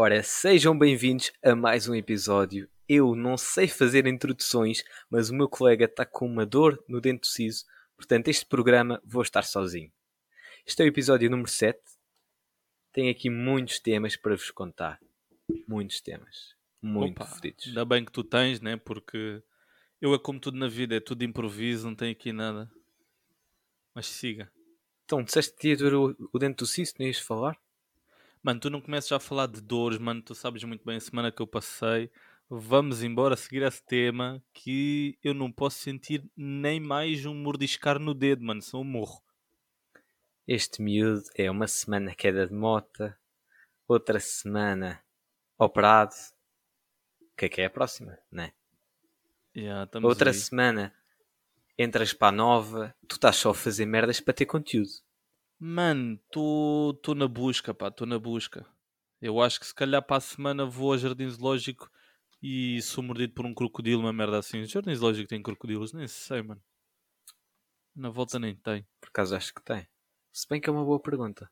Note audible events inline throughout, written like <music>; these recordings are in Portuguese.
Ora, sejam bem-vindos a mais um episódio. Eu não sei fazer introduções, mas o meu colega está com uma dor no dente do siso, portanto, este programa vou estar sozinho. Este é o episódio número 7. Tem aqui muitos temas para vos contar. Muitos temas. Muito Opa, fodidos. Ainda bem que tu tens, né? Porque eu é como tudo na vida, é tudo improviso, não tem aqui nada. Mas siga. Então, disseste que ia doer o, o dente do siso, não ias falar? Mano, tu não começas já a falar de dores, mano. Tu sabes muito bem a semana que eu passei. Vamos embora seguir esse tema que eu não posso sentir nem mais um mordiscar no dedo, mano. Sou um morro. Este miúdo é uma semana queda de mota, outra semana operado. O que é que é a próxima, né? Yeah, Outra aí. semana entras para a nova, tu estás só a fazer merdas para ter conteúdo. Mano, estou na busca, pá, estou na busca. Eu acho que se calhar para a semana vou ao Jardim Zoológico e sou mordido por um crocodilo, uma merda assim. Jardim Zoológico tem crocodilos? Nem sei, mano. Na volta nem tem. Por acaso acho que tem. Se bem que é uma boa pergunta.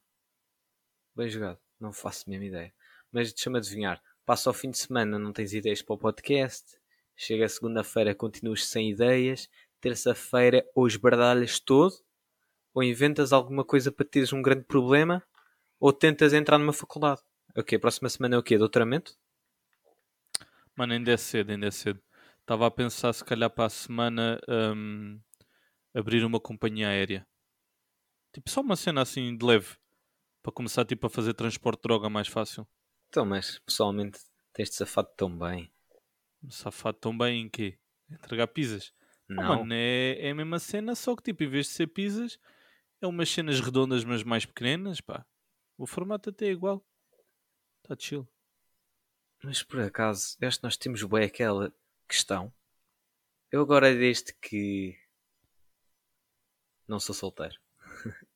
Bem jogado. Não faço a mesma ideia. Mas deixa-me adivinhar. Passa ao fim de semana, não tens ideias para o podcast. Chega a segunda-feira, continuas sem ideias. Terça-feira, ou esbardalhas todo. Ou inventas alguma coisa para teres um grande problema. Ou tentas entrar numa faculdade. Ok, próxima semana é o quê? Doutoramento? Mano, ainda é cedo, ainda é cedo. Estava a pensar se calhar para a semana hum, abrir uma companhia aérea. Tipo, só uma cena assim de leve. Para começar tipo a fazer transporte de droga mais fácil. Então, mas pessoalmente tens-te safado tão bem. Safado tão bem em quê? Entregar pizzas. Ah, Não. mano, é, é a mesma cena, só que tipo, em vez de ser pizzas, é umas cenas redondas, mas mais pequenas, pá. O formato até é igual. Está chill. Mas por acaso, acho que nós temos bem aquela questão. Eu agora, desde que não sou solteiro, <laughs>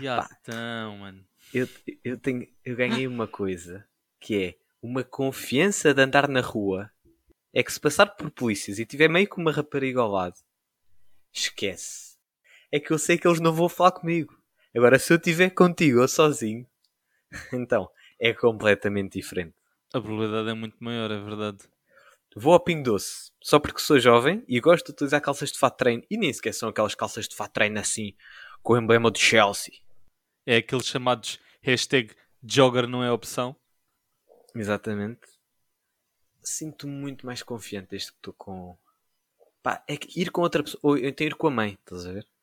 Já então, mano. eu, eu, tenho, eu ganhei uma coisa que é uma confiança de andar na rua. É que se passar por polícias e tiver meio que uma rapariga ao lado, esquece. É que eu sei que eles não vão falar comigo. Agora, se eu estiver contigo ou sozinho, <laughs> então é completamente diferente. A probabilidade é muito maior, é verdade. Vou ao Pingo Doce, só porque sou jovem e gosto de utilizar calças de fato treino. E nem sequer são aquelas calças de fato treino assim, com o emblema do Chelsea. É aqueles chamados hashtag jogger não é opção. Exatamente. Sinto-me muito mais confiante desde que estou com... Pá, é que ir com outra pessoa, ou eu tenho ir com a mãe, estás a ver?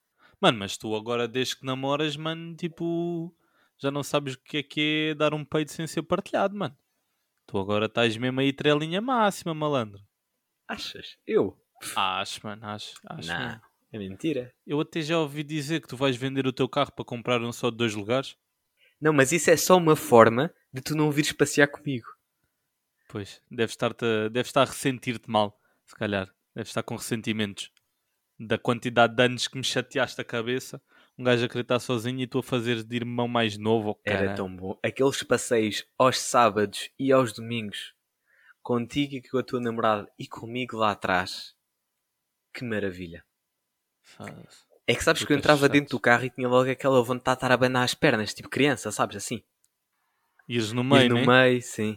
Mano, mas tu agora, desde que namoras, mano, tipo, já não sabes o que é que é dar um peito sem ser partilhado, mano. Tu agora estás mesmo aí trelinha máxima, malandro. Achas? Eu? Acho, mano, acho. acho Não, mesmo. é mentira. Eu até já ouvi dizer que tu vais vender o teu carro para comprar um só de dois lugares. Não, mas isso é só uma forma de tu não vires passear comigo. Pois, deves estar, deves estar a ressentir-te mal, se calhar. Deves estar com ressentimentos da quantidade de anos que me chateaste a cabeça. Um gajo a querer estar sozinho e tu a fazeres de irmão mais novo. Oh, Era tão bom. Aqueles passeios aos sábados e aos domingos, contigo e com a tua namorada e comigo lá atrás. Que maravilha. Foda-se. É que sabes que eu entrava chatos. dentro do carro e tinha logo aquela vontade de estar a abanar as pernas, tipo criança, sabes? Assim. Ires no meio, no né? meio, sim.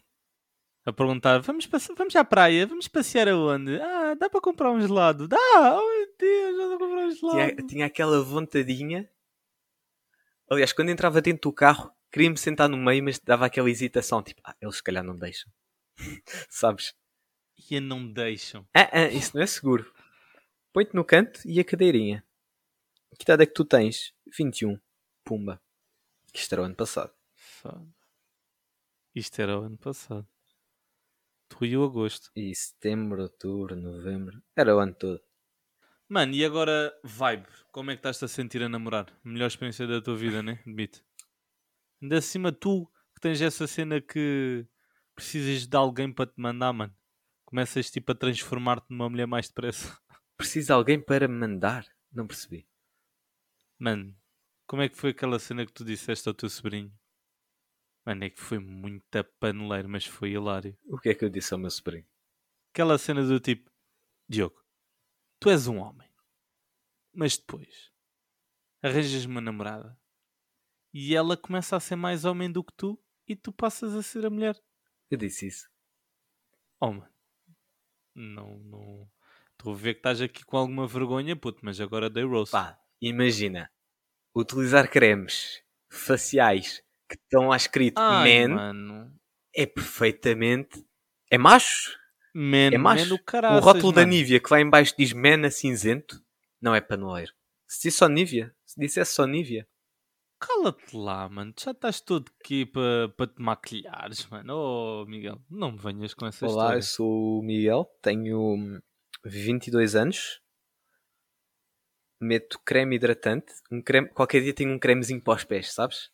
A perguntar, vamos, vamos à praia, vamos passear aonde? Ah, dá para comprar um gelado? Dá! Oh meu Deus, dá para comprar um gelado. Tinha, tinha aquela vontadinha. Aliás, quando entrava dentro do carro, queria-me sentar no meio, mas dava aquela hesitação, tipo, ah, eles se calhar não deixam. <laughs> sabes? E não deixam. Ah, ah, isso não é seguro. Põe-te no canto e a cadeirinha. Que idade é que tu tens? 21. Pumba. Isto era o ano passado. Foda. Isto era o ano passado. Tu e o agosto. E setembro, outubro, novembro. Era o ano todo. Mano, e agora vibe? Como é que estás-te a sentir a namorar? Melhor experiência da tua vida, né? Admito. Ainda acima tu que tens essa cena que precisas de alguém para te mandar, mano. Começas tipo a transformar-te numa mulher mais depressa. <laughs> Precisa de alguém para me mandar? Não percebi. Mano, como é que foi aquela cena que tu disseste ao teu sobrinho? Mano, é que foi muito paneleiro, mas foi hilário. O que é que eu disse ao meu sobrinho? Aquela cena do tipo, Diogo, tu és um homem, mas depois arranjas uma namorada e ela começa a ser mais homem do que tu e tu passas a ser a mulher. Eu disse isso. Oh, mano. Não, não. Estou a ver que estás aqui com alguma vergonha, puto, mas agora dei roast. Pá, imagina. Utilizar cremes faciais que estão lá escrito Ai, man mano. é perfeitamente. É macho. Man, É macho. man do o caraças, rótulo da mano. Nivea que lá em baixo diz man a cinzento não é paneleiro. Se diz só Nivea, se dissesse só Nivea. Cala-te lá, mano. Tu já estás todo aqui para pa te maquilhares, mano. Oh, Miguel, não me venhas com essa Olá, eu sou o Miguel, tenho hum, 22 anos, meto creme hidratante, um creme, qualquer dia tenho um cremezinho para os pés, sabes?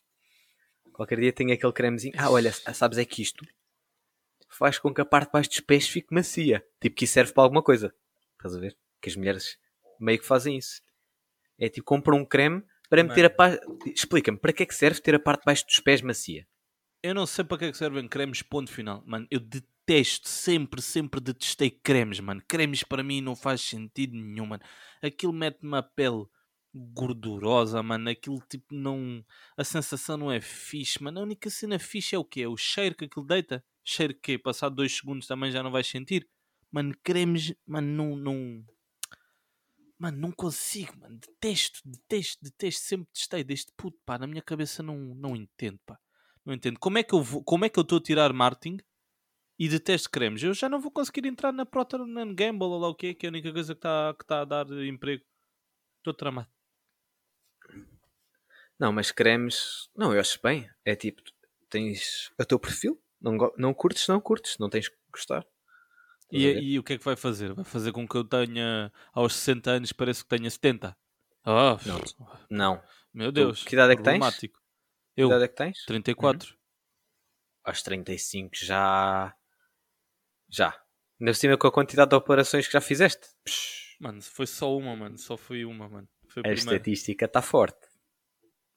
Qualquer dia tenho aquele cremezinho. Ah, olha, sabes é que isto faz com que a parte de baixo dos pés fique macia. Tipo que isso serve para alguma coisa. Estás a ver? Que as mulheres meio que fazem isso. É tipo, compram um creme para meter a parte. Explica-me, para que é que serve ter a parte de baixo dos pés macia? Eu não sei para que é que servem cremes, ponto final. Mano, eu detesto, sempre, sempre detestei cremes, mano. Cremes para mim não faz sentido nenhum, mano. Aquilo mete-me a pele gordurosa, mano. Aquilo tipo não. A sensação não é fixe, mano. A única cena fixe é o quê? É o cheiro que aquilo deita. Cheiro que, passado dois segundos, também já não vais sentir. Mano, cremes, mano, não. não... Mano, não consigo, mano. Detesto, detesto, detesto. Sempre testei deste puto, pá. Na minha cabeça não, não entendo, pá. Não entendo. Como é que eu vou, como é que eu estou a tirar marketing e detesto cremes? Eu já não vou conseguir entrar na Procter Gamble ou lá o que que é a única coisa que está que tá a dar emprego. Estou tramado. Não, mas cremes. Não, eu acho bem. É tipo, tens o teu perfil, não, não curtes, não curtes, não tens que gostar. E, e o que é que vai fazer? Vai fazer com que eu tenha aos 60 anos pareça que tenha 70? Ah, Não. Não. meu Deus. que idade é que tens? problemático. Que Eu, idade é que tens? 34. Aos 35 já. Já. Ainda cima com a quantidade de operações que já fizeste. Psh, Mano, foi só uma, mano. Só foi uma, mano. Foi a a estatística está forte.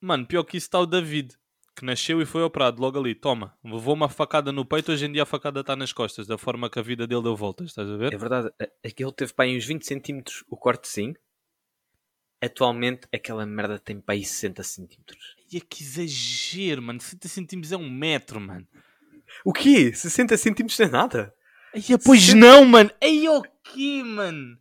Mano, pior que isso está o David, que nasceu e foi operado logo ali. Toma, levou uma facada no peito, hoje em dia a facada está nas costas, da forma que a vida dele deu voltas, estás a ver? É verdade. Aquele teve para aí uns 20 centímetros o cortezinho. Atualmente aquela merda tem para aí 60 centímetros. E é que exagero, mano. 60 centímetros é um metro, mano. O quê? 60 centímetros não é nada? Aí, pois não, mano. Aí o quê, mano?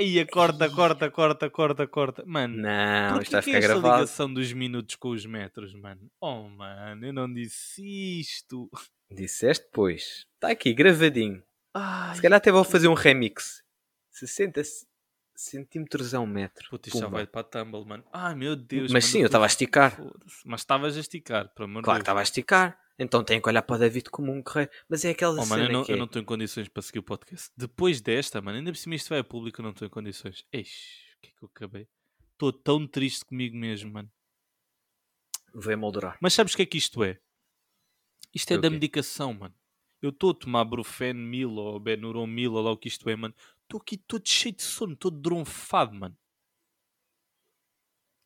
Aí, corta, corta, corta, corta, corta. Mano, Não, isto vai ficar esta gravado. ligação dos minutos com os metros, mano? Oh, mano, eu não disse isto. Disseste, pois. Está aqui, gravadinho. Ai, Se calhar até vou fazer um remix. 60 c- centímetros é um metro. puta, isto já vai para a tumble, mano. Ai, meu Deus. Mas mano, sim, eu estava a esticar. Mas estavas a esticar, pelo amor Claro que estava a esticar. Então tenho que olhar para o David como um correio. Mas é aquela Oh, mano, eu não, que eu é- não estou em condições para seguir o podcast. Depois desta, mano, ainda por cima isto vai a público, eu não estou em condições. Eixe, o que é que eu acabei? Estou tão triste comigo mesmo, mano. Vou emoldurar. Mas sabes o que é que isto é? Isto é É da medicação, mano. Eu estou a tomar Brufen 1000 ou Benuron 1000 ou lá o que isto é, mano. Estou aqui todo cheio de sono, todo dronfado, mano.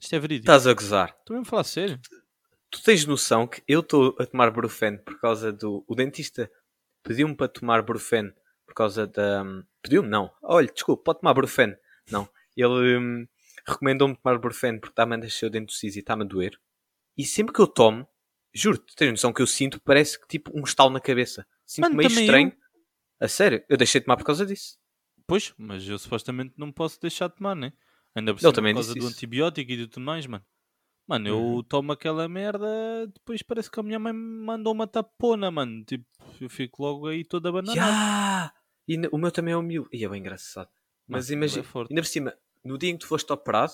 Isto é verídico. Estás a gozar. Estou mesmo a falar sério. Tu tens noção que eu estou a tomar Brufen por causa do. O dentista pediu-me para tomar Brufen por causa da. Pediu-me? Não. Olha, desculpa, pode tomar Brufen. Não. Ele hum, recomendou-me tomar Brufen porque está-me a descer o dente do siso e está-me a doer. E sempre que eu tomo, juro-te, tens noção que eu sinto, parece que tipo um estalo na cabeça. Sinto Mano, meio estranho. A sério, eu deixei de tomar por causa disso. Pois, mas eu supostamente não posso deixar de tomar, né? Ainda por cima também por causa do isso. antibiótico e de tudo mais, mano. Mano, eu Uhum. tomo aquela merda, depois parece que a minha mãe me mandou uma tapona, mano. Tipo, eu fico logo aí toda banana. Ya! E o meu também é o mil. E é bem engraçado. Mas Mano, imagina, é ainda por cima, no dia em que tu foste operado,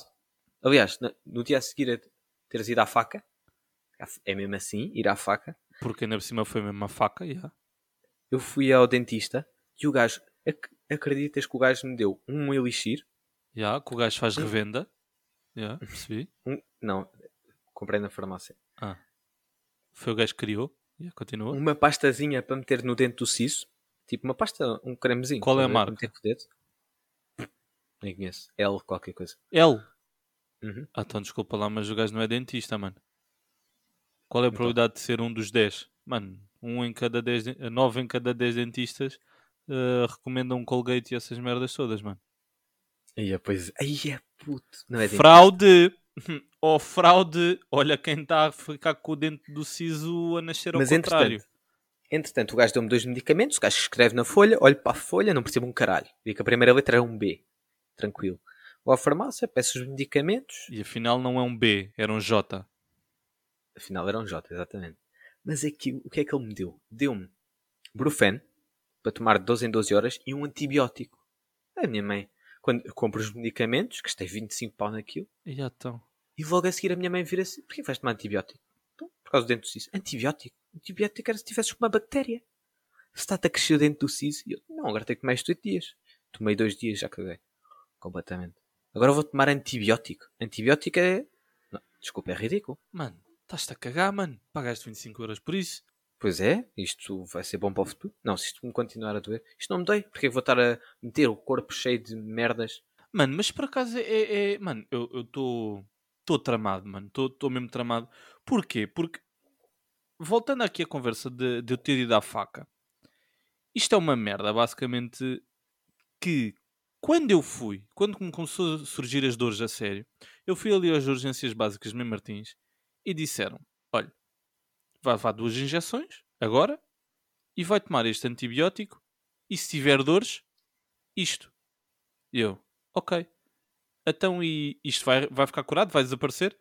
aliás, no dia a seguir a teres ido à faca, é mesmo assim, ir à faca, Porque ainda por cima foi mesmo uma faca, já. eu fui ao dentista e o gajo, ac acreditas que o gajo me deu um elixir, Já, que o gajo faz revenda. Já, percebi. um, não, comprei na farmácia, Ah. Foi o gajo que criou. Já, continua. uma pastazinha para meter no dente do siso, tipo uma pasta, um cremezinho. Qual é a marca? meter com o dedo. Nem conheço. L qualquer coisa. L. Uhum. Ah, então desculpa lá, mas o gajo não é dentista, mano. Qual é a Então. probabilidade de ser um dos 10? Mano, um em cada 10, de- 9 em cada 10 dentistas eh, recomendam um Colgate e essas merdas todas, mano. Aí é, pois, aí é puto. Não é fraude! <laughs> Oh, fraude! Olha quem está a ficar com o dente do siso a nascer ao Mas contrário. entretanto, Entretanto, o gajo deu-me dois medicamentos, o gajo escreve na folha, olho para a folha, não percebo um caralho. Vi que a primeira letra era um B. Tranquilo. Vou à farmácia, peço os medicamentos. E afinal não é um B, era um J. Afinal era um J, exatamente. Mas aqui, o que é que ele me deu? Deu-me Brufen, para tomar de 12 em 12 horas, e um antibiótico. A minha mãe, quando eu compro os medicamentos, gastei 25 pau naquilo, E já estão. e logo a seguir a minha mãe vira assim: porquê vais tomar antibiótico? Então, por causa do dente do siso. Antibiótico? Antibiótico era se tivesses uma bactéria. Se está-te a crescer o dente do siso. E eu, não, agora tenho que tomar isto 8 dias. Tomei 2 dias, já caguei. Completamente. Agora vou tomar antibiótico. Antibiótico é. Não, desculpa, é ridículo. Mano, estás-te a cagar, mano. Pagaste 25 euros por isso. Pois é, isto vai ser bom para o futuro. Não, se isto me continuar a doer, isto não me dói, porque eu vou estar a meter o corpo cheio de merdas. Mano, mas por acaso é. é- é- Mano, eu estou. Estou tramado, mano. Estou mesmo tramado. Porquê? Porque. Voltando aqui à conversa de, de eu ter ido à faca. Isto é uma merda, basicamente. Que quando eu fui, quando me começou a surgir as dores a sério, eu fui ali às urgências básicas de Mem Martins e disseram: olha, vai levar duas injeções, agora, e vai tomar este antibiótico, e se tiver dores, isto. E eu, ok. Então e isto vai, vai ficar curado? Vai desaparecer?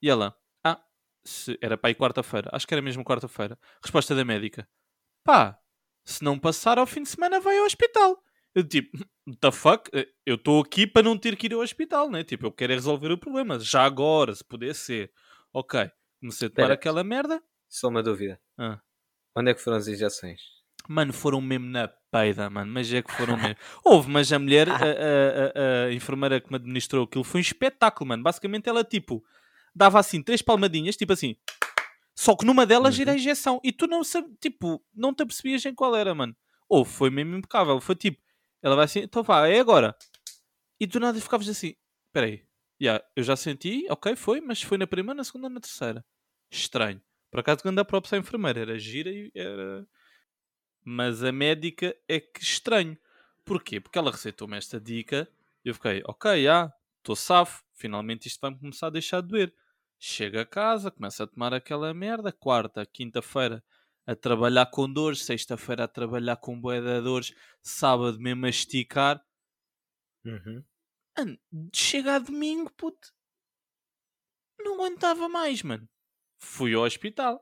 E ela, ah, se, era para aí quarta-feira. Acho que era mesmo quarta-feira. Resposta da médica. Pá, se não passar ao fim de semana vai ao hospital. Eu tipo, <laughs> the fuck? Eh, Eu estou aqui para não ter que ir ao hospital, né? Tipo, eu quero é resolver o problema. Já agora, se puder ser. Ok, comecei a tomar aquela merda. Só uma dúvida. Ah. Onde é que foram as injeções? Mano, foram mesmo na peida, mano. Mas é que foram mesmo. <laughs> Houve, mas a mulher, a, a- a- a enfermeira que me administrou aquilo, foi um espetáculo, mano. Basicamente ela, tipo, dava assim três palmadinhas, tipo assim. Só que numa delas Uhum. era a injeção. E tu não sabe, tipo, não te apercebias em qual era, mano. Ou foi mesmo impecável. Foi tipo, ela vai assim, então vá, é agora. E do nada ficavas assim, peraí. Yeah, eu já senti, ok, foi, mas foi na primeira, na segunda na terceira. Estranho. Por acaso, quando a própria enfermeira era gira e era. Mas a médica é que estranho. Porquê? Porque ela receitou-me esta dica e eu fiquei, ok, já, estou safo, finalmente isto vai-me começar a deixar de doer. Chega a casa, começa a tomar aquela merda, quarta, quinta-feira a trabalhar com dores, sexta-feira a trabalhar com de dores, sábado mesmo a esticar. Uhum. Mano, chega a domingo, puto. Não aguentava mais, mano. Fui ao hospital,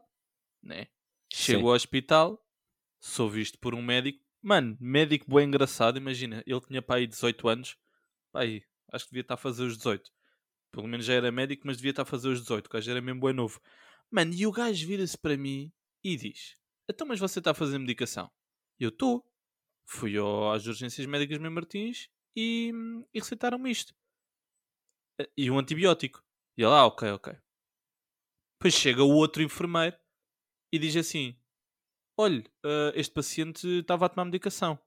né? Chego Sim. ao hospital, sou visto por um médico. Mano, médico bem engraçado, imagina. Ele tinha para aí 18 anos. Aí, acho que devia estar a fazer os 18. Pelo menos já era médico, mas devia estar a fazer os 18. O gajo era mesmo bem novo. Mano, e o gajo vira-se para mim e diz: Então, mas você está a fazer medicação? Eu estou. Fui ao- às urgências médicas Mem Martins e, e receitaram-me isto. E um antibiótico. E ele, ah, ok, ok. Depois chega o outro enfermeiro e diz assim: Olha, eh, este paciente estava a tomar medicação.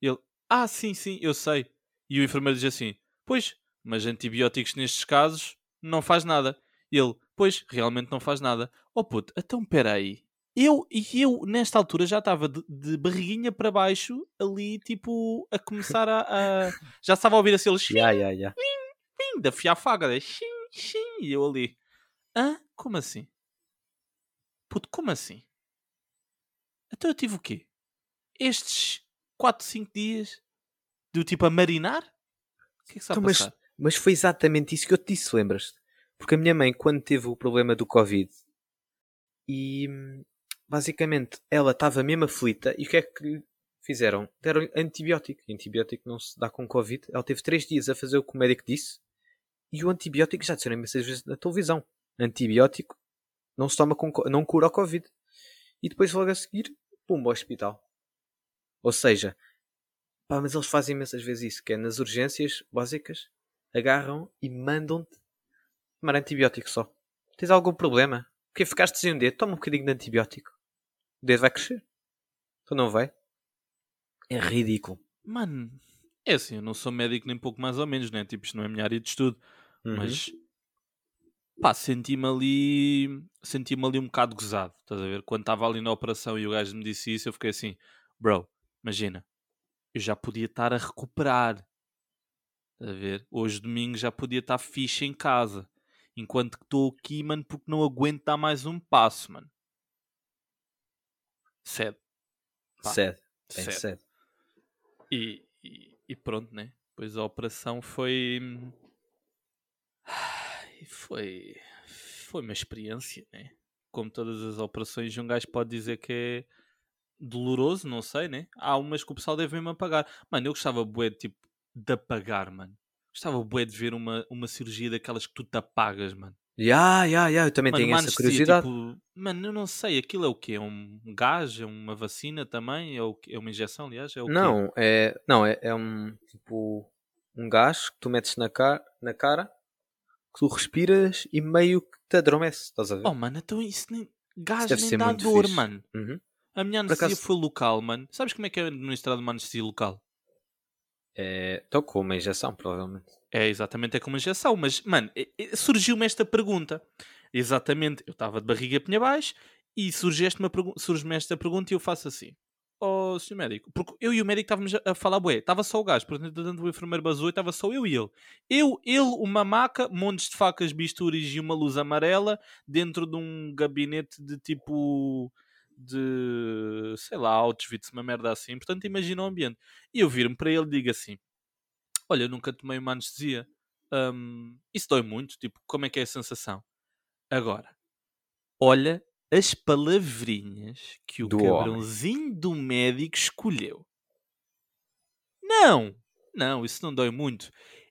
E ele, ah, sim, sim, eu sei. E o enfermeiro diz assim: Pois, mas antibióticos nestes casos não faz nada. E ele, pois, realmente não faz nada. Oh puto, então peraí. Eu, e eu, nesta altura, já estava de, de barriguinha para baixo, ali, tipo, a começar a. a- <laughs> Já estava a ouvir assim, ele, Ya, ya, ya. Sim, da fiafaga? Xim, xim. E eu ali, hã? Como assim? Puto, como assim? Então eu tive o quê? Estes 4, 5 dias do tipo a marinar? O que é que está a Então, mas, passar? mas foi exatamente isso que eu te disse, lembras-te? Porque a minha mãe, quando teve o problema do Covid, e hum, basicamente ela estava mesmo aflita, e o que é que fizeram? Deram antibiótico. E antibiótico não se dá com Covid. Ela teve 3 dias a fazer o que o médico disse, e o antibiótico já disseram imensas vezes na televisão. Antibiótico não se toma com, co- não cura o Covid. E depois logo a seguir, pumba, ao hospital. Ou seja, pá, mas eles fazem imensas vezes isso, que é nas urgências básicas, agarram e mandam-te tomar antibiótico só. Tens algum problema? Porque ficaste sem um dedo, toma um bocadinho de antibiótico. O dedo vai crescer. Então não vai? É ridículo. Mano, é assim, eu não sou médico nem pouco mais ou menos, né? Tipo, isto não é a minha área de estudo. Uhum. Mas pá, senti-me ali senti-me ali um bocado gozado, estás a ver? Quando estava ali na operação e o gajo me disse isso, eu fiquei assim, bro, imagina, eu já podia estar a recuperar, estás a ver? Hoje domingo já podia estar fixe em casa, enquanto que estou aqui, mano, porque não aguento dar mais um passo, mano. Sério. Pá, Sede. Tem Sede. sede. E, e, e pronto, né? Depois a operação foi. Foi. Foi uma experiência, né? Como todas as operações, um gajo pode dizer que é doloroso, não sei, né? Há umas que o pessoal deve mesmo apagar. Mano, eu gostava bué de, tipo, de apagar, mano. Gostava bué de ver uma, uma cirurgia daquelas que tu te apagas, mano. Ya, ya, ya, eu também Mano, tenho essa curiosidade. tipo, mano, eu não sei, aquilo é o quê? É um gás? É uma vacina também? É, o quê? é uma injeção, aliás? É o quê? Não, é, não é, é um tipo um gás que tu metes na, ca na cara, tu respiras e meio que te adormece, estás a ver? Oh, mano, então isso nem. Gás deve nem dá dor, fixe. mano. Uhum. A minha anestesia acaso- foi local, mano. Sabes como é que é administrada uma anestesia local? É, então com uma injeção, provavelmente. É exatamente é como uma injeção, mas, mano, surgiu-me esta pergunta. Exatamente, eu estava de barriga pinha baixo e surge surge-me esta pergunta e eu faço assim. Oh, senhor médico, porque eu e o médico estávamos a- falar, bué, estava só o gajo, portanto, entretanto, o enfermeiro e estava só eu e ele. Eu, ele, uma maca, montes de facas, bisturis e uma luz amarela dentro de um gabinete de tipo de sei lá, Auschwitz, uma merda assim. Portanto, imagina o ambiente. E eu viro-me para ele e digo assim: Olha, eu nunca tomei uma anestesia. Hum, isso dói muito. Tipo, como é que é a sensação? Agora, olha as palavrinhas que o Do homem. cabrãozinho do médico escolheu. Não, não, isso não dói muito.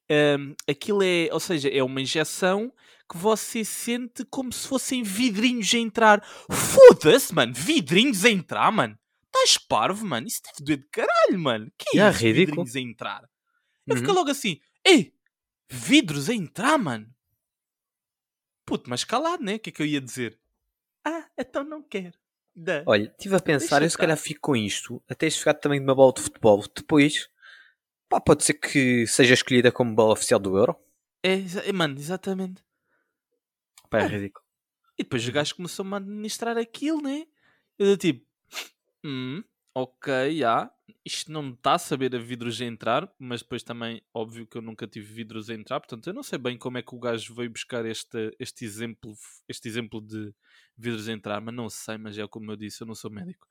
Hum, aquilo é, ou seja, é uma injeção que você sente como se fossem vidrinhos a entrar. Foda-se, mano, vidrinhos a entrar, mano. Estás parvo, mano. Isso deve doer de caralho, mano. Que é isso, ridículo. vidrinhos a entrar? Eu Uhum. fico logo assim, ei, vidros a entrar, mano. Puto, mas calado, né? O que é que eu ia dizer? <laughs> Então não quero. Olha, estive a pensar, Deixa eu se calhar fico com isto, até ficar também de uma bola de futebol. Depois, pá, pode ser que seja escolhida como bola oficial do Euro. É, é, mano, exatamente. Pá, é Ah. ridículo. E depois o gajo começou-me a administrar aquilo, né? Eu tipo, hum, ok, já. Isto não está a saber a vidros a entrar, mas depois também, óbvio que eu nunca tive vidros a entrar, portanto eu não sei bem como é que o gajo veio buscar este, este, exemplo, este exemplo de vidros a entrar, mas não sei, mas é como eu disse, eu não sou médico.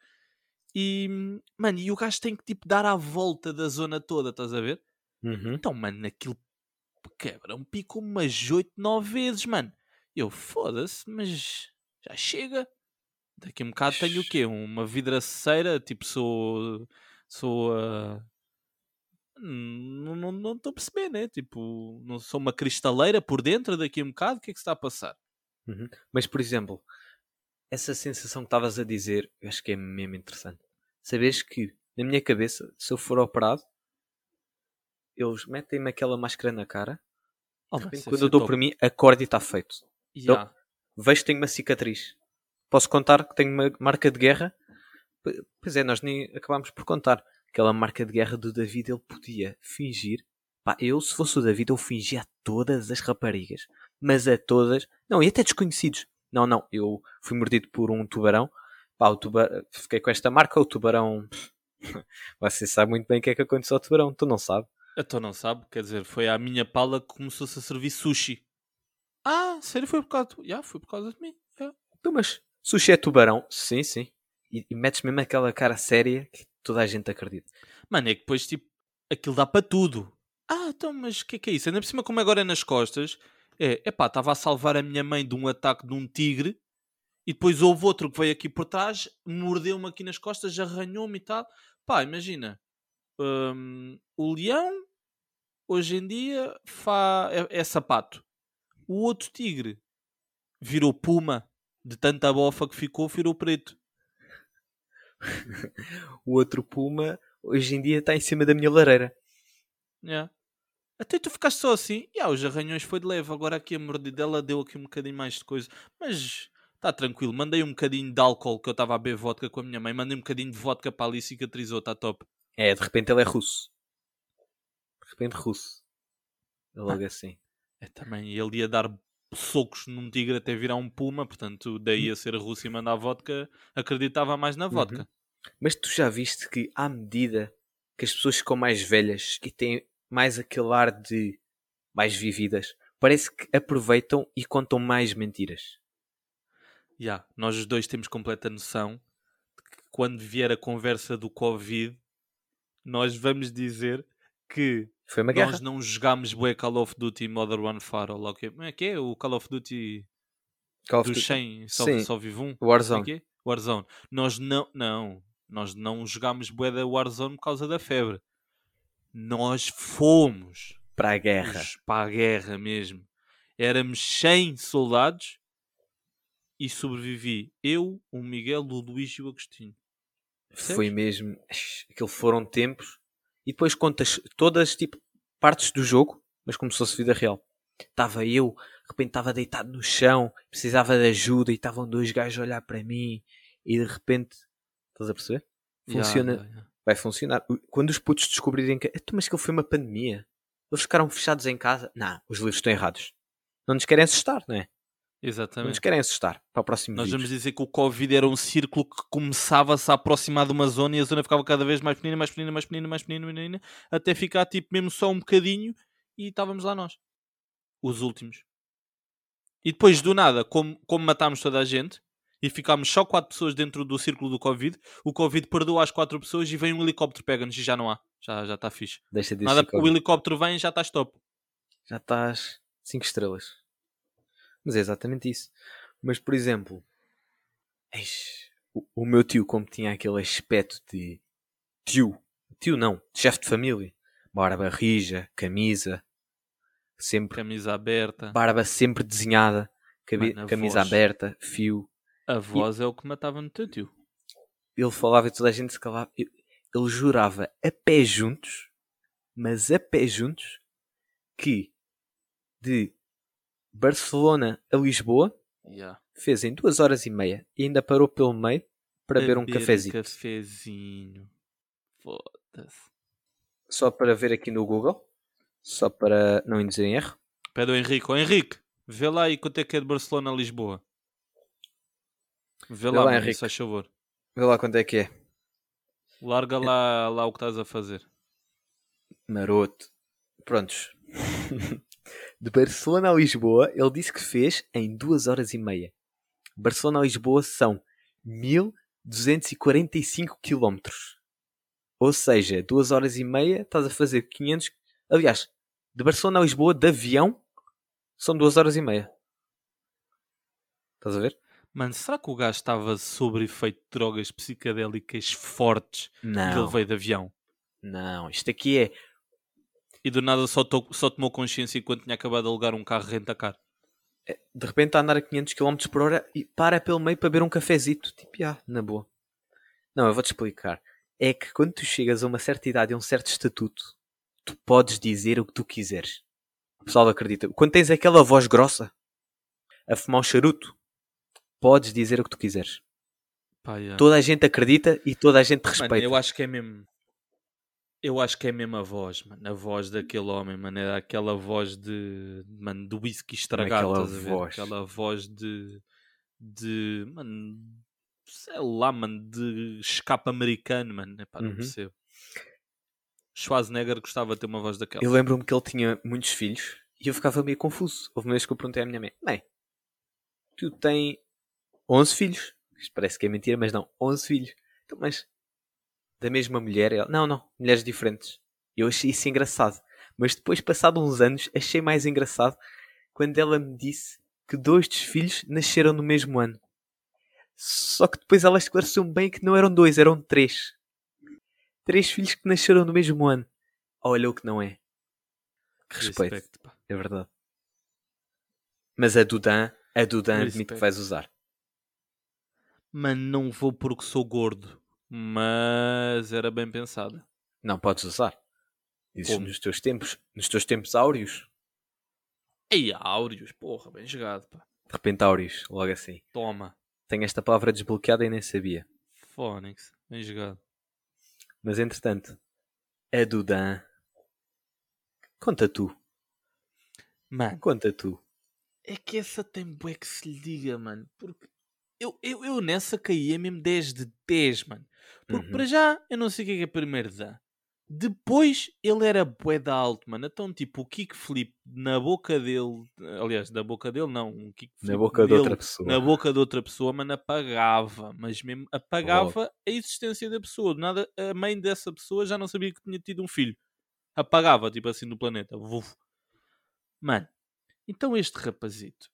E, mano, e o gajo tem que tipo dar a volta da zona toda, estás a ver? Uhum. Então, mano, aquilo quebra um pico umas 8, 9 vezes, mano. Eu, foda-se, mas já chega. Daqui a um bocado tenho o quê? Uma vidraceira, tipo, sou. Sou. ah, Não não- não estou a perceber, né? Tipo, não sou uma cristaleira por dentro daqui a um bocado, o que é que se está a passar? Uhum. Mas, por exemplo, essa sensação que estavas a dizer, eu acho que é mesmo interessante. Sabes que, na minha cabeça, se eu for operado, eles metem-me aquela máscara na cara, Oh, repente, quando é eu dou top. por mim, acordo e está feito. Ya. Vejo que tenho uma cicatriz. Posso contar que tenho uma marca de guerra? Pois é, nós nem acabámos por contar. Aquela marca de guerra do David, ele podia fingir. Pá, eu, se fosse o David, eu fingia a todas as raparigas. Mas a todas. Não, e até desconhecidos. Não, não. Eu fui mordido por um tubarão. Pá, o tubarão. Fiquei com esta marca. O tubarão. <laughs> Você sabe muito bem o que é que aconteceu ao tubarão. Tu não sabe. Então não sabe, quer dizer, foi à minha pala que começou-se a servir sushi. Ah, sério, foi por causa. Já, foi por causa de mim. Ya. Então, mas sushi é tubarão? Sim, sim. E, e metes mesmo aquela cara séria que toda a gente acredita. Mano, é que depois, tipo, aquilo dá para tudo. Ah, então, mas o que é que é isso? Ainda por cima, como agora é nas costas, é, epá, estava a salvar a minha mãe de um ataque de um tigre e depois houve outro que veio aqui por trás, mordeu-me aqui nas costas, arranhou-me e tal. Pá, imagina, hum, o leão, hoje em dia, fa... é, é sapato. O outro tigre virou puma, de tanta bofa que ficou, virou preto. <laughs> O outro puma, hoje em dia, está em cima da minha lareira. Yeah. Até tu ficaste só assim. Yeah, os arranhões foi de leve. Agora aqui a mordidela deu aqui um bocadinho mais de coisa. Mas está tranquilo. Mandei um bocadinho de álcool que eu estava a beber vodka com a minha mãe. Mandei um bocadinho de vodka para ali e cicatrizou. Está top. É, de repente ele é russo. De repente russo. É logo assim. É também. Ele ia dar socos num tigre até virar um puma. Portanto, daí a ser russo e mandar vodka, acreditava mais na vodka. Mas tu já viste que, à medida que as pessoas ficam mais velhas e têm mais aquele ar de mais vividas, parece que aproveitam e contam mais mentiras. Yeah, nós os dois temos completa noção de que quando vier a conversa do Covid, nós vamos dizer que uma guerra. nós não jogámos bué Call of Duty Modern Warfare ou lá o que é. que é? O Call of Duty Call of dos Duty. 100 só, Sim. só vive um? Warzone. Como é é? Warzone. Nós não, não, nós não jogámos bué da Warzone por causa da febre. Nós fomos Para a guerra. para a guerra mesmo. Éramos 100 soldados e sobrevivi eu, o Miguel, o Luís e o Agostinho. Foi mesmo. Aquilo foram tempos. E depois contas todas tipo partes do jogo, mas como se fosse vida real. Estava eu, de repente estava deitado no chão, precisava de ajuda e estavam dois gajos a olhar para mim e de repente. Estás a perceber? Funciona. ya, ya. Vai funcionar. Quando os putos descobrirem que. "Então, Mas que foi uma pandemia. Eles ficaram fechados em casa. Não, os livros estão errados. Não nos querem assustar, não é? Não nos Exatamente. querem assustar. Para o próximo Nós vírus. vamos dizer que o Covid era um círculo que começava-se a aproximar de uma zona e a zona ficava cada vez mais pequenina, mais pequenina, mais pequenina, mais pequenina, mais pequenina, até ficar tipo mesmo só um bocadinho e estávamos lá nós. Os últimos. E depois do nada, como, como matámos toda a gente e ficámos só quatro pessoas dentro do círculo do Covid, o Covid perdoa as quatro pessoas e vem um helicóptero, pega-nos e já não há. Já já está fixe. Deixa disso. Nada, o helicóptero vem e já estás top. já estás 5 estrelas. Mas é exatamente isso. Mas, por exemplo, eis, o, o meu tio, como tinha aquele aspecto de tio, tio não, chefe de família, barba rija, camisa, sempre, Camisa aberta. barba sempre desenhada, cabe- Mano, camisa voz. aberta, fio. A voz é o que matava no teu tio. Ele falava e toda a gente se calava. Ele ele jurava a pé juntos, mas a pé juntos, que de Barcelona a Lisboa Yeah. fez em duas horas e meia e ainda parou pelo meio para beber um cafezinho. cafezinho. Foda-se. Só para ver aqui no Google, só para não induzir em erro. Pede ao Henrique. Ó Henrique, vê lá aí quanto é que é de Barcelona a Lisboa. Vê Vê lá, lá, Henrique. faz favor. Vê lá quanto é que é. Larga lá, lá o que estás a fazer. Maroto. Prontos. <laughs> de Barcelona a Lisboa, ele disse que fez em duas horas e meia. Barcelona a Lisboa são 1245 quilómetros. Ou seja, duas horas e meia estás a fazer 500. Aliás, de Barcelona a Lisboa, de avião, são duas horas e meia. Estás a ver? Mano, será que o gajo estava sob efeito de drogas psicadélicas fortes e ele Não. veio de avião? Não, isto aqui é. E do nada só, to- só tomou consciência enquanto tinha acabado de alugar um carro renta-car. De repente está a andar a 500 km por hora e para pelo meio para beber um cafezito. Tipo, ah, na boa. Não, eu vou-te explicar. É que quando tu chegas a uma certa idade e a um certo estatuto, tu podes dizer o que tu quiseres. O pessoal acredita. Quando tens aquela voz grossa a fumar um charuto, podes dizer o que tu quiseres. Pá, yeah. Toda a gente acredita e toda a gente Mano, respeita. eu acho que é mesmo. Eu acho que é mesmo a voz, mano. A voz daquele homem, mano. Era aquela voz de. Mano, do whisky estragado. Aquela voz. Aquela voz de. De. Mano. Sei lá, mano. De escape americano, mano. Epá, não Uhum. percebo. Schwarzenegger gostava de ter uma voz daquela. Eu lembro-me que ele tinha muitos filhos e eu ficava meio confuso. Houve uma vez que eu perguntei à minha mãe: Mãe, tu tens 11 filhos? Isto parece que é mentira, mas não, 11 filhos. Então, mas da mesma mulher? Ela, não, não, mulheres diferentes. Eu achei isso engraçado. Mas depois, passado uns anos, achei mais engraçado quando ela me disse que dois dos filhos nasceram no mesmo ano. Só que depois ela esclareceu bem que não eram dois, eram três. Três filhos que nasceram no mesmo ano. Olha o que não é. Que respeito. É verdade. Mas a Dudan, a Dudan admite Respeito. que vais usar. Mano, não vou porque sou gordo. Mas era bem pensada. Não podes usar. Isso Como? nos teus tempos, nos teus tempos áureos. Ei, áureos, porra, bem jogado, pá. De repente áureos, logo assim. Toma. Tenho esta palavra desbloqueada e nem sabia. Phonics, bem jogado. Mas entretanto, a Dudan. Conta tu. Mano, Conta tu. é que essa tem bué que se lhe diga, mano. Porque eu, eu, eu nessa caía mesmo 10 de 10, mano. Porque Uhum. para já eu não sei o que é que é primeiro dá. Depois ele era bué da alto, mano. Então, tipo, o kickflip na boca dele, aliás, na boca dele não, um kickflip Na boca de dele outra pessoa. na boca de outra pessoa, mano, apagava, mas mesmo apagava a existência da pessoa. De nada, a mãe dessa pessoa já não sabia que tinha tido um filho. Apagava, tipo assim, do planeta. Vuf. Mano, então este rapazito,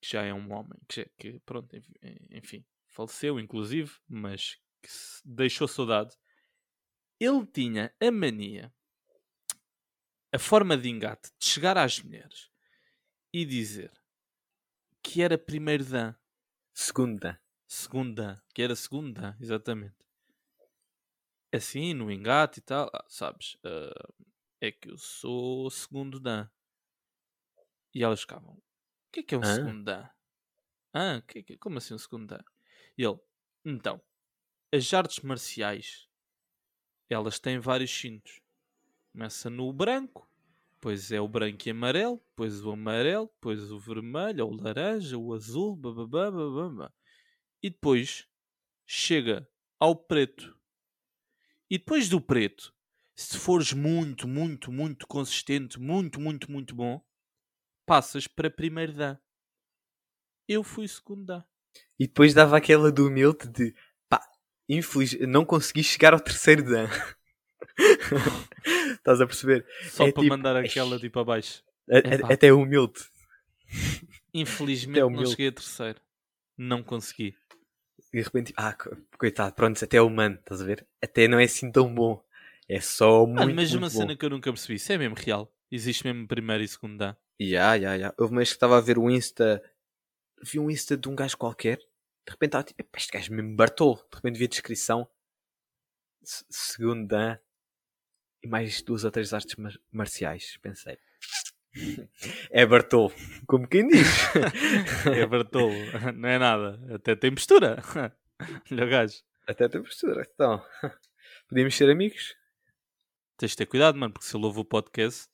que já é um homem, que, já- que pronto, enf- enfim, faleceu inclusive, mas que se deixou saudade, ele tinha a mania, a forma de engate, de chegar às mulheres e dizer que era primeiro dan, Segunda. segunda, que era segunda, exatamente. Assim, no engate e tal, ah, sabes, ah, é que eu sou segundo dan. E elas ficavam, o que é que é um segundo dan? Ah, que, que- como assim um segundo dan? E ele, então, as artes marciais, elas têm vários cintos. Começa no branco, depois é o branco e amarelo, depois o amarelo, depois o vermelho, ou o laranja, o azul, bababá, bababá. E depois chega ao preto. E depois do preto, se fores muito, muito, muito consistente, muito, muito, muito bom, passas para primeiro dan. Eu fui segundo dan. E depois dava aquela do humilde de infeliz, não consegui chegar ao terceiro dan. <laughs> Estás a perceber? Só É para tipo, mandar aquela tipo abaixo. A- a- Epá. até humilde. Infelizmente É não humilde. cheguei a terceiro. Não consegui. E de repente, ah, co- coitado, pronto, até é humano, estás a ver? Até não é assim tão bom. É só muito, Mano, mas muito uma bom. cena que eu nunca percebi, isso é mesmo real. Existe mesmo primeiro e segundo dan. Ya, ya, ya. Houve uma vez que estava a ver o Insta. Vi um Insta de um gajo qualquer. De repente estava tipo, "Epá, este gajo mesmo Bartol. De repente vi a descrição. Se- Segundo Dan. E mais duas ou três artes mar- marciais. Pensei. <laughs> É Bartol. Como quem diz. <laughs> É Bartolo, não é nada. Até tem postura. <laughs> Olha o gajo. Até tem postura. Então. Podíamos ser amigos? Tens de ter cuidado, mano, porque se ele ouve o podcast,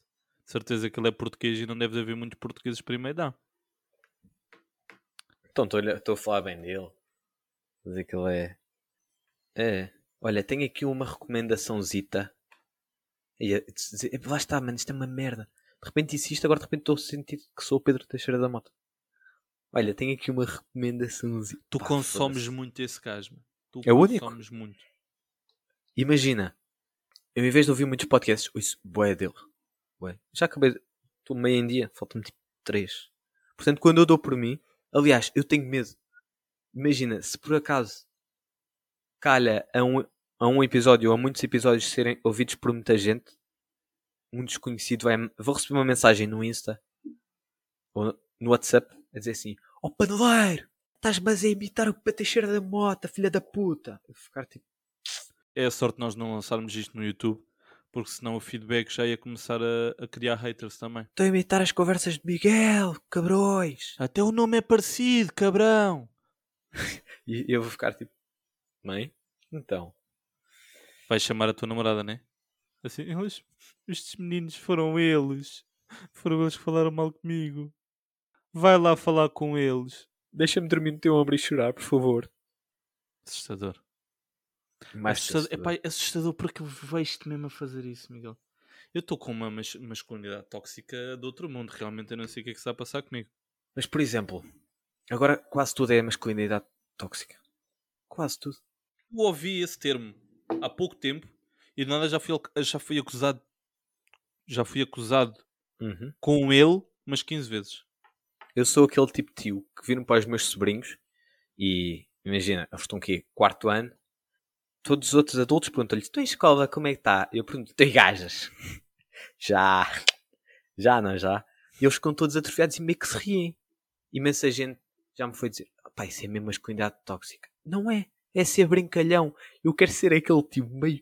de certeza que ele é português e não deve haver muitos portugueses primeiro dan. Então estou a falar bem dele. Que ele é. É. Olha, tenho aqui uma recomendaçãozita. E "Epá, lá está, mano, isto é uma merda. De repente disse isto, agora de repente estou a sentir que sou o Pedro Teixeira da Mota. Olha, tenho aqui uma recomendaçãozita. Tu Pá, consomes muito esse mano. Tu É o único. consomes muito. Imagina, eu em vez de ouvir muitos podcasts, ouço bué dele. Bué. Já acabei, estou meio em dia, faltam-me tipo 3. Portanto, quando eu dou por mim, aliás, eu tenho medo. Imagina, se por acaso calha a um, a um episódio ou a muitos episódios serem ouvidos por muita gente, um desconhecido vai. Vou receber uma mensagem no Insta ou no WhatsApp a dizer assim: Ó oh, paneleiro, estás-me a imitar o Pedro Teixeira da Mota, filha da puta. Eu ficar tipo. É a sorte nós não lançarmos isto no YouTube, porque senão o feedback já ia começar a, a criar haters também. Estou a imitar as conversas de Miguel, cabrões. Até o nome é parecido, cabrão. <laughs> E eu vou ficar tipo, mãe? Então. Vais chamar a tua namorada, né? Assim, eles, estes meninos foram eles. Foram eles que falaram mal comigo. Vai lá falar com eles. Deixa-me dormir no teu ombro e chorar, por favor. Assustador. Mais assustador. assustador. Epá, é assustador porque vejo-te mesmo a fazer isso, Miguel. Eu estou com uma mas- masculinidade tóxica do outro mundo. Realmente eu não sei o que é que está a passar comigo. Mas, por exemplo, agora quase tudo é masculinidade tóxica. Quase tudo. Eu ouvi esse termo há pouco tempo e de nada já fui, já fui acusado. Já fui acusado Uhum. com ele umas 15 vezes. Eu sou aquele tipo de tio que viram para os meus sobrinhos e, imagina, eles estão aqui, quarto ano, todos os outros adultos perguntam-lhes, tu em escola, como é que está? Eu pergunto, tem gajas? <laughs> já. Já, não, já. E eles ficam todos atrofiados e meio que se riem. Imensa gente já me foi dizer, pá, isso é mesmo masculinidade tóxica. Não é. É ser brincalhão. Eu quero ser aquele tipo meio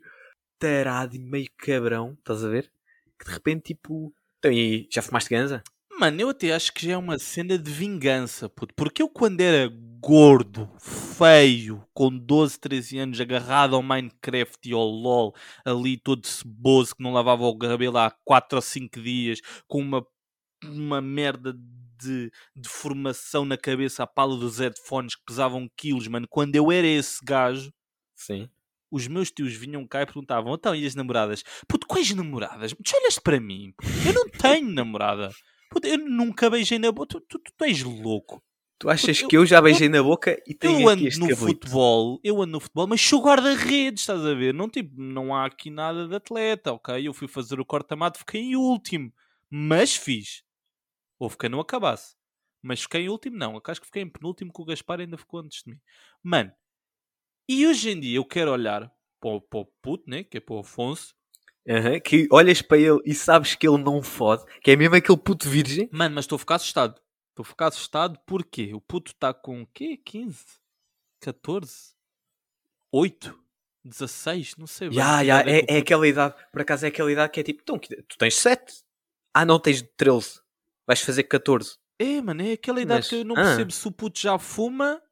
tarado e meio cabrão, estás a ver? Que de repente, tipo, então, e já fumaste ganza? Mano, eu até acho que já é uma cena de vingança, puto. Porque eu, quando era gordo, feio, com 12, 13 anos, agarrado ao Minecraft e ao LOL, ali todo ceboso, que não lavava o cabelo há 4 ou 5 dias, com uma, uma merda de, de formação na cabeça à pala dos headphones que pesavam quilos, mano. Quando eu era esse gajo, Sim. os meus tios vinham cá e perguntavam: então, e as namoradas? Puto, quais namoradas? Tu olhas para mim? Eu não tenho namorada. Puto, eu nunca beijei na boca. Tu, tu, tu, tu és louco. Tu achas eu- que eu já beijei na boca e tenho Eu ando no cabrito? futebol, eu ando no futebol, mas sou guarda-redes, estás a ver? Não, tipo, não há aqui nada de atleta, ok? Eu fui fazer o corta-mato, fiquei em último, mas fiz. Houve quem não acabasse, mas fiquei em último, não. Eu acho que fiquei em penúltimo, que o Gaspar ainda ficou antes de mim. Mano, e hoje em dia eu quero olhar para o, para o puto, né? Que é para o Afonso. Aham, que olhas para ele e sabes que ele não fode, que é mesmo aquele puto virgem. Mano, mas estou a ficar assustado. Estou a ficar assustado porque o puto está com o quê? 15? 14? 8? 16? Não sei. bem Ya, que ya, idade é, é puto aquela idade, por acaso é aquela idade que é tipo, então, tu tens 7? Ah, não, tens 13. Vais fazer 14. É, mano, é aquela idade Mas, que eu não ah. percebo se o puto já fuma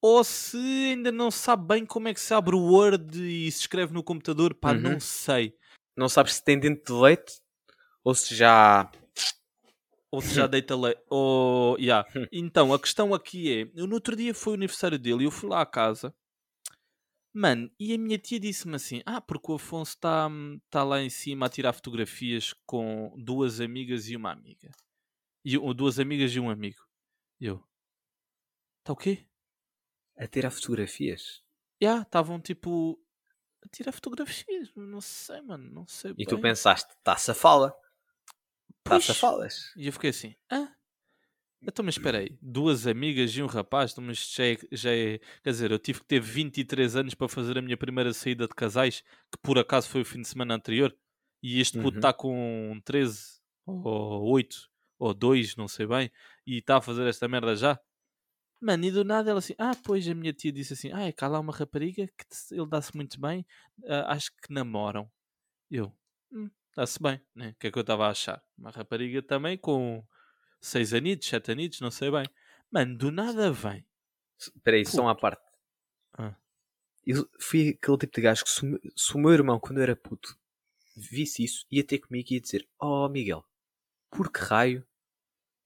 ou se ainda não sabe bem como é que se abre o Word e se escreve no computador. Pá, Uhum. não sei. Não sabes se tem dente de leite ou se já. Ou se já deita le... ou... yeah. <laughs> Então, a questão aqui é: eu no outro dia foi o aniversário dele e eu fui lá à casa, mano, e a minha tia disse-me assim: Ah, porque o Afonso está tá lá em cima a tirar fotografias com duas amigas e uma amiga. E, ou duas amigas e um amigo. E eu: Está o quê? a tirar fotografias. Já, estavam tipo a tirar fotografias. Não sei, mano, não sei. E tu bem. pensaste, está-se a fala. Pois. Está-se a falas. E eu fiquei assim, ah? Então, mas espera aí, duas amigas e um rapaz, então, mas já é, já é... Quer dizer, eu tive que ter 23 anos para fazer a minha primeira saída de casais, que por acaso foi o fim de semana anterior, e este puto Uhum. está com 13, ou 8, ou 2, não sei bem, e está a fazer esta merda já. Mano, e do nada ela assim, ah, pois a minha tia disse assim, ah, é cá lá uma rapariga que ele dá-se muito bem, ah, acho que namoram. Eu, hum, dá-se bem, né? O que é que eu estava a achar? Uma rapariga também com 6 anitos, 7 anitos, não sei bem. Mano, do nada vem. Espera aí, só uma parte. Ah. Eu fui aquele tipo de gajo que se o, meu- se o meu irmão, quando eu era puto, visse isso, ia ter comigo e ia dizer: Oh Miguel, por que raio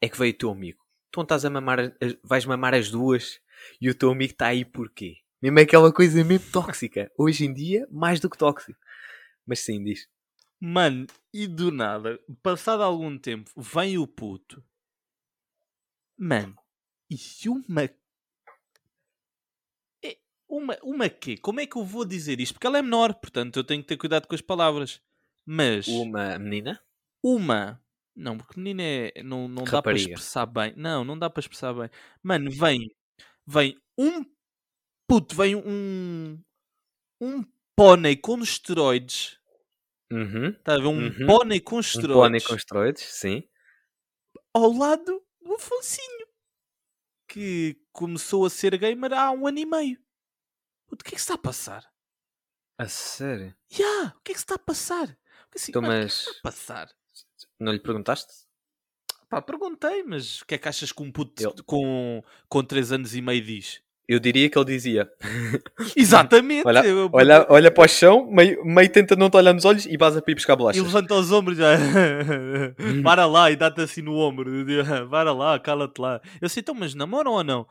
é que veio o teu amigo? Tu não estás a mamar, vais mamar as duas e o teu amigo está aí porquê? Mesmo aquela coisa mesmo tóxica. Hoje em dia, mais do que tóxico. Mas sim, diz. Mano, e do nada, passado algum tempo, vem o puto. Mano, e uma. É, Uma, uma quê? Como é que eu vou dizer isto? Porque ela é menor, portanto eu tenho que ter cuidado com as palavras. Mas Uma menina? uma. Não, porque menina é. Não, não dá para expressar bem. Não, não dá para expressar bem. Mano, vem. Vem um. Puto, vem um. Um pônei com esteroides. Uhum. Está a ver? Um Uhum. pônei com Um esteroides. pônei com esteroides, sim. ao lado do Afonsinho. Que começou a ser gamer há um ano e meio. O que é que se está a passar? A sério? Ya, o que é que se está a passar? Assim, Então, mano, o que é mas- que se está a passar? Não lhe perguntaste? Pá, perguntei, mas o que é que achas que um puto Ele- com, com 3 anos e meio diz? Eu diria que ele dizia: <laughs> Exatamente! Olha, olha, olha para o chão, meio, meio tenta não te olhar nos olhos e vas a para ir buscar E bolachas. levanta os ombros já. <laughs> Para lá e dá-te assim no ombro. <laughs> Para lá, cala-te lá. Eu sei, então, mas namoram ou não?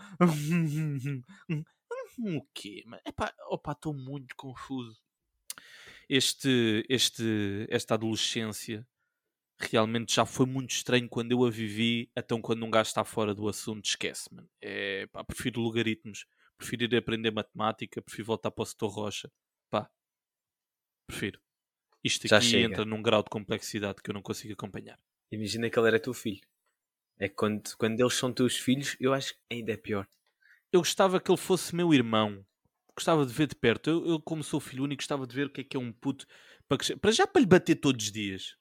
o quê? Epá, opa, estou muito confuso. Este, este, esta adolescência realmente já foi muito estranho quando eu a vivi. Então, quando um gajo está fora do assunto, esquece, mano. É, pá, prefiro logaritmos. Prefiro ir aprender matemática. Prefiro voltar para o setor rocha. Pá, prefiro. Isto aqui entra num grau de complexidade que eu não consigo acompanhar. Imagina que ele era teu filho. É que quando, quando eles são teus filhos, eu acho que ainda é pior. Eu gostava que ele fosse meu irmão. Gostava de ver de perto. Eu, eu como sou filho único, gostava de ver o que é que é um puto. Para, para já para lhe bater todos os dias.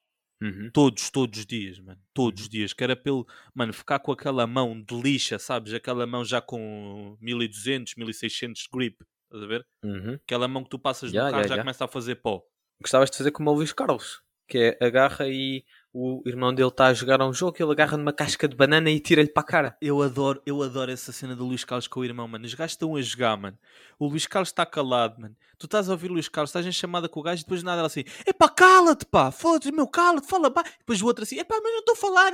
Uhum. Todos, todos os dias, mano. Todos os dias. Que era pelo, mano, ficar com aquela mão de lixa, sabes? Aquela mão já com 1200, 1600 de grip. Estás a ver? Uhum. Aquela mão que tu passas Ya, no carro ya, já ya. começa a fazer pó. Gostavas de fazer como o Luís Carlos, que é agarra e o irmão dele está a jogar um jogo, ele agarra numa casca de banana e tira-lhe para a cara. Eu adoro, eu adoro essa cena do Luís Carlos com o irmão, mano. Os gajos estão a jogar, mano. O Luís Carlos está calado, mano. Tu estás a ouvir o Luís Carlos, estás em chamada com o gajo e depois de nada ela assim, epá, cala-te, pá, foda-se, meu, cala-te, fala, pá. Depois o outro assim, epá, mas não estou a falar.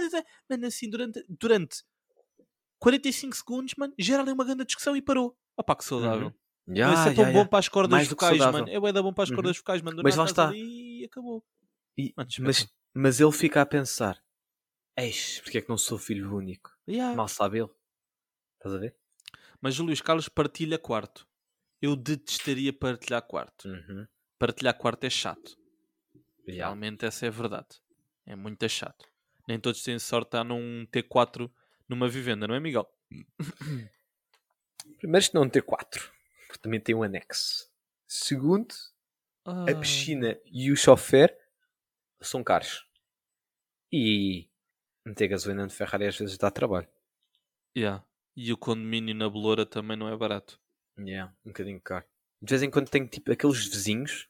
Mano, assim, durante, durante 45 segundos, mano, gera ali uma grande discussão e parou. Opá, que saudável. Ya, Mas isso é tão ya. bom para as cordas Mais vocais, mano. É bué bom para as Uhum. cordas vocais, mano. Do Mas lá está. E acabou. E- Mano, mas. Mas ele fica a pensar: Eis, porque é que não sou filho único? Yeah. Mal sabe ele. Estás a ver? Mas o Luís Carlos partilha quarto. Eu detestaria partilhar quarto. Uhum. Partilhar quarto é chato. Ya. Realmente essa é a verdade. É muito chato. Nem todos têm sorte estar num T4 numa vivenda, não é, Miguel? <coughs> Primeiro, isto não ter quatro, porque também tem um anexo. Segundo, Ah, a piscina e o chofer são caros. E meter gasolina de Ferrari às vezes dá trabalho. yeah. E o condomínio na Beloura também não é barato. Yeah, um bocadinho caro. De vez em quando tenho tipo aqueles vizinhos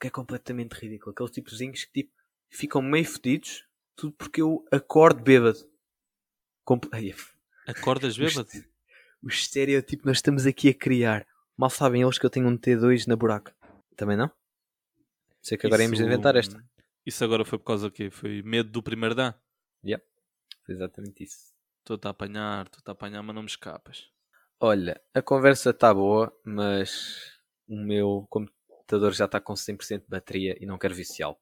que é completamente ridículo. Aqueles tipos vizinhos que tipo ficam meio fedidos, tudo porque eu acordo bêbado. Ai, f- <laughs> Acordas bêbado? O estereótipo que nós estamos aqui a criar. Mal sabem eles que eu tenho um T2 na buraca. Também não? Sei que agora íamos Isso- inventar esta. Isso agora foi por causa do quê? Foi medo do primeiro dan? Foi exatamente isso. Estou-te a apanhar, estou-te a apanhar, mas não me escapas. Olha, a conversa está boa, mas o meu computador já está com 100% de bateria e não quero viciá-lo.